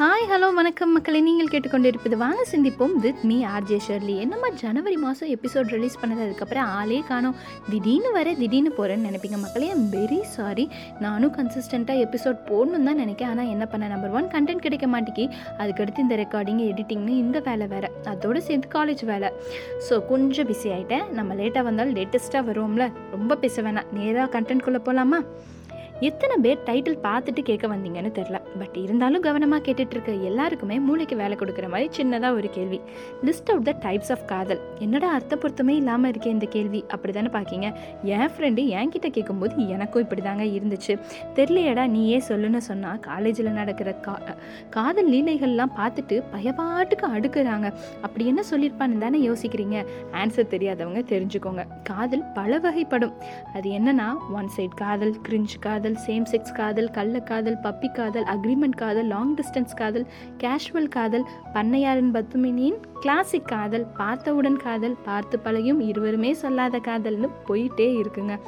Hi hello வணக்கம் மக்களை. நீங்கள் கேட்டுக்கொண்டிருப்பது வாங்க சிந்திப்போம் வித் மீ ஆர்ஜே ஷர்லி என்னம்மா ஜனவரி மாதம் எபிசோட் ரிலீஸ் பண்ணது அதுக்கப்புறம் ஆளே காணோம். திடீர்னு வர திடீர்னு போகிறேன்னு நினைப்பீங்க. மக்களே ஐம் வெரி சாரி நானும் கன்சிஸ்டண்ட்டாக எபிசோட் போடணும் தான் நினைக்கிறேன் ஆனால் என்ன பண்ண? நம்பர் ஒன் கண்டென்ட் கிடைக்க மாட்டேங்கி. அதுக்கடுத்து இந்த ரெக்கார்டிங் எடிட்டிங்னு இந்த வேலை வேறு. அதோடு சேர்த்து காலேஜ் வேலை. ஸோ கொஞ்சம் பிஸி ஆகிட்டேன் நம்ம லேட்டாக வந்தாலும் லேட்டஸ்ட்டாக வருவோம்ல. ரொம்ப பேச வேணாம். நேராக கண்டென்ட்குள்ளே போகலாமா எத்தனை பேர் டைட்டில் பார்த்துட்டு கேட்க வந்தீங்கன்னு தெரில பட் இருந்தாலும் கவனமாக கேட்டுட்ருக்க எல்லாருக்குமே மூளைக்கு வேலை கொடுக்குற மாதிரி சின்னதாக ஒரு கேள்வி. List out the types of காதல். என்னடா அர்த்த பொருத்தமே இல்லாமல் இருக்கே இந்த கேள்வி. அப்படி தானே பார்க்கீங்க என் ஃப்ரெண்டு என்கிட்ட கேட்கும்போது எனக்கும் இப்படி தாங்க இருந்துச்சு. தெரியலையடா நீயே சொல்லுன்னு சொன்னால் காலேஜில் நடக்கிற கா காதல் லீலைகள்லாம் பார்த்துட்டு பயபாட்டுக்கு அடுக்குறாங்க. அப்படி என்ன சொல்லியிருப்பான்னு தானே யோசிக்கிறீங்க? ஆன்சர் தெரியாதவங்க தெரிஞ்சுக்கோங்க. காதல் பல வகைப்படும் அது என்னன்னா ஒன் சைட் காதல் கிரிஞ்ச் காதல் சேம் செக்ஸ் காதல் கள்ள காதல் பப்பி காதல் அக்ரிமெண்ட் காதல் லாங் டிஸ்டன்ஸ் காதல் கேஷுவல் காதல் பண்ணையாரின் பத்துமினியின் கிளாசிக் காதல் பார்த்தவுடன் காதல் பார்த்து பழகியும் இருவருமே சொல்லாத காதல்னு போயிட்டே இருக்குங்க.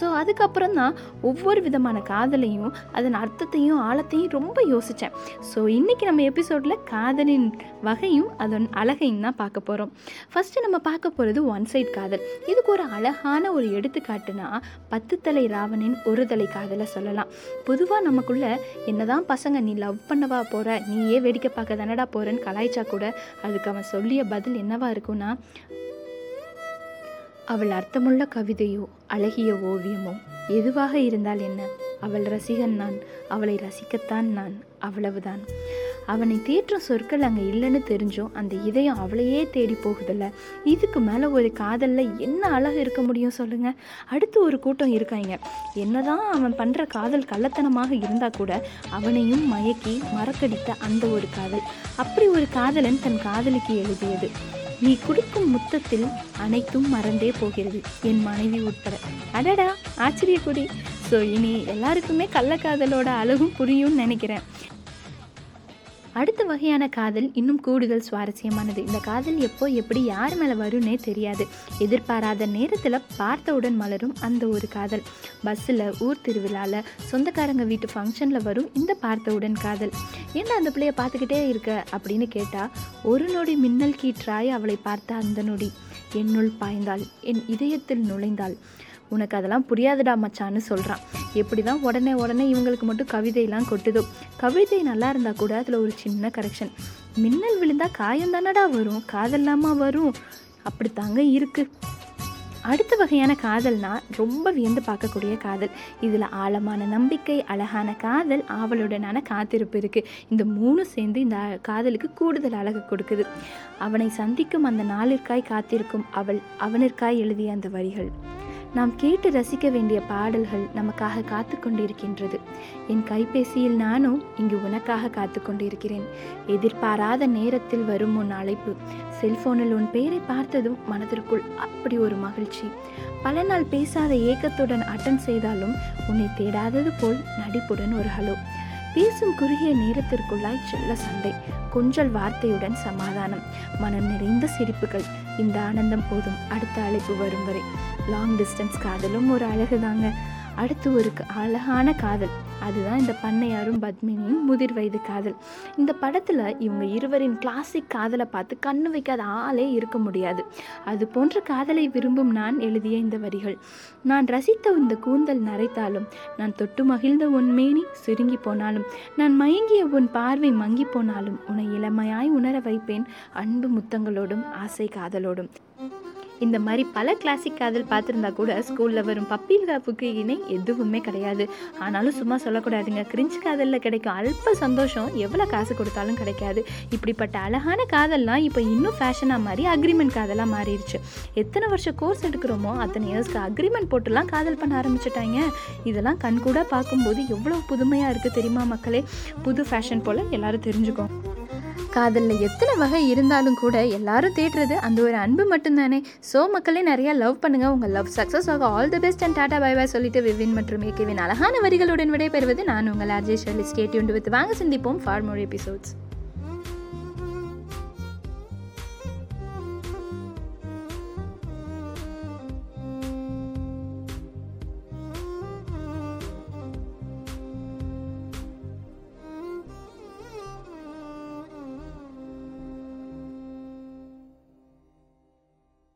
ஸோ அதுக்கப்புறம் தான் ஒவ்வொரு விதமான காதலையும் அதன் அர்த்தத்தையும் ஆழத்தையும் ரொம்ப யோசித்தேன் ஸோ இன்றைக்கி நம்ம எபிசோடில் காதலின் வகையும் அதன் அழகையும் தான் பார்க்க போகிறோம் ஃபஸ்ட்டு நம்ம பார்க்க போகிறது ஒன் சைட் காதல். இதுக்கு ஒரு அழகான ஒரு எடுத்துக்காட்டுனா பத்து தலை ராவணின் ஒரு தலை காதலை சொல்லலாம். பொதுவாக நமக்குள்ள என்னதான் பசங்க நீ லவ் பண்ணவா போகிற நீயே வேடிக்கை பார்க்க தானடா போகிறேன்னு கலாய்ச்சா கூட அதுக்கு அவன் சொல்லிய பதில் என்னவா இருக்கும்னா அவள் அர்த்தமுள்ள கவிதையோ அழகிய ஓவியமோ எதுவாக இருந்தால் என்ன? அவள் ரசிகன் நான் அவளை ரசிக்கத்தான் நான் அவ்வளவுதான். அவனை தேற்றும் சொற்கள் அங்கே இல்லைன்னு தெரிஞ்சும் அந்த இதயம் அவளையே தேடி போகுதில்ல. இதுக்கு மேலே ஒரு காதலில் என்ன அழகு இருக்க முடியும் சொல்லுங்கள் அடுத்து ஒரு கூட்டம் இருக்காங்க. என்னதான் அவன் பண்ணுற காதல் கள்ளத்தனமாக இருந்தால் கூட அவனையும் மயக்கி மறக்கடித்த அந்த ஒரு காதல். அப்படி ஒரு காதலன் தன் காதலிக்கு எழுதியது. நீ குடிக்கும் முத்தத்தில் அனைத்தும் மறந்தே போகிறது என் மனைவி உட்பட. அடடா ஆச்சரியக்குடி. ஸோ இனி எல்லாருக்குமே கள்ளக்காதலோட அழகும் புரியும்னு நினைக்கிறேன். அடுத்த வகையான காதல் இன்னும் கூடுதல் சுவாரஸ்யமானது. இந்த காதல் எப்போ எப்படி யார் மேலே வரும்னே தெரியாது. எதிர்பாராத நேரத்தில் பார்த்தவுடன் மலரும் அந்த ஒரு காதல். பஸ்ஸில் ஊர் திருவிழாவில் சொந்தக்காரங்க வீட்டு ஃபங்க்ஷனில் வரும் இந்த பார்த்தவுடன் காதல். என்ன அந்த பிள்ளைய பார்த்துக்கிட்டே இருக்க? அப்படின்னு கேட்டால் ஒரு நொடி மின்னல் கீற்றாய் அவளை பார்த்த அந்த நொடி. என்னுள் பாய்ந்தாள். என் இதயத்தில் நுழைந்தாள். உனக்கு அதெல்லாம் புரியாதுடா மச்சான்னு சொல்கிறான் எப்படி தான் உடனே உடனே இவங்களுக்கு மட்டும் கவிதையெல்லாம் கொட்டுதோ. கவிதை நல்லா இருந்தால் கூட அதில் ஒரு சின்ன கரெக்ஷன் மின்னல் விழுந்தால் காயம் தானடா வரும். காதல்லாமா வரும். அப்படித்தாங்க இருக்குது அடுத்த வகையான காதல்னா ரொம்ப வியந்து பார்க்கக்கூடிய காதல். இதில் ஆழமான நம்பிக்கை அழகான காதல் ஆவலுடனான காத்திருப்பு இருக்குது இந்த மூணும் சேர்ந்து இந்த காதலுக்கு கூடுதல் அழகு கொடுக்குது. அவனை சந்திக்கும் அந்த நாளிற்காய் காத்திருக்கும் அவள் அவனிற்காய் எழுதிய அந்த வரிகள். நாம் கேட்டு ரசிக்க வேண்டிய பாடல்கள் நமக்காக காத்து கொண்டிருக்கின்றது. என் கைபேசியில் நானும் இங்கு உனக்காக காத்து கொண்டிருக்கிறேன். எதிர்பாராத நேரத்தில் வரும் உன் அழைப்பு. செல்போனில் உன் பெயரை பார்த்ததும் மனதிற்குள் அப்படி ஒரு மகிழ்ச்சி. பல நாள் பேசாத ஏக்கத்துடன் அட்டன் செய்தாலும் உன்னை தேடாதது போல் நடிப்புடன் ஒரு ஹலோ. பேசும் குறுகிய நேரத்திற்குள்ளாய் செல்ல சண்டை கொஞ்சல் வார்த்தையுடன் சமாதானம் மனம் நிறைந்த சிரிப்புகள். இந்த ஆனந்தம் போதும். அடுத்த அழைப்பு வரும் வரை. லாங் டிஸ்டன்ஸ் காதலும் ஒரு அழகு தாங்க அடுத்து ஒரு அழகான காதல். அதுதான் இந்த பண்ணையாரும் பத்மினியும் முதிர் வயது காதல். இந்த படத்தில் இவங்க இருவரின் கிளாசிக் காதலை பார்த்து கண்ணு வைக்காத ஆளே இருக்க முடியாது. அது போன்ற காதலை விரும்பும் நான் எழுதிய இந்த வரிகள். நான் ரசித்த இந்த கூந்தல் நரைத்தாலும் நான் தொட்டு மகிழ்ந்த உன் மேனி சுருங்கி போனாலும் நான் மயங்கிய உன் பார்வை மங்கி போனாலும் உன்னை இளமையாய் உணர வைப்பேன் அன்பு முத்தங்களோடும் ஆசை காதலோடும். இந்த மாதிரி பல கிளாசிக் காதல் பார்த்துருந்தா கூட ஸ்கூலில் வரும் பப்பீல் காப்புக்கு இணை எதுவுமே கிடையாது. ஆனாலும் சும்மா சொல்லக்கூடாதுங்க. கிரிஞ்ச் காதலில் கிடைக்கும் அல்ப சந்தோஷம் எவ்வளோ காசு கொடுத்தாலும் கிடைக்காது. இப்படிப்பட்ட அழகான காதல்லாம் இப்போ இன்னும் ஃபேஷனாக மாறி அக்ரிமெண்ட் காதலாக மாறிடுச்சு எத்தனை வருஷம் கோர்ஸ் எடுக்கிறோமோ அத்தனை இயர்ஸ்க்கு அக்ரிமெண்ட் போட்டுலாம் காதல் பண்ண ஆரம்பிச்சிட்டாங்க. இதெல்லாம் கண்கூட பார்க்கும்போது எவ்வளோ புதுமையாக இருக்குது தெரியுமா மக்களே? புது ஃபேஷன் போல் எல்லோரும் தெரிஞ்சுக்கோங்க காதலில் எத்தனை வகை இருந்தாலும் கூட எல்லாரும் தேடுறது அந்த ஒரு அன்பு மட்டும்தானே. ஸோ மக்களே நிறையா லவ் பண்ணுங்கள் உங்கள் லவ் சக்ஸஸ் ஆக all the best and tata bye bye சொல்லிட்டு விவின் மற்றும் ஏகேவின் அழகான வரிகளுடன் விடைபெறுவது நான் உங்கள் ஆர்ஜே ஷர்லி ஸ்டேட்யூன் வித் வாங்க சிந்திப்போம் ஃபார் மோர் எபிசோட்ஸ்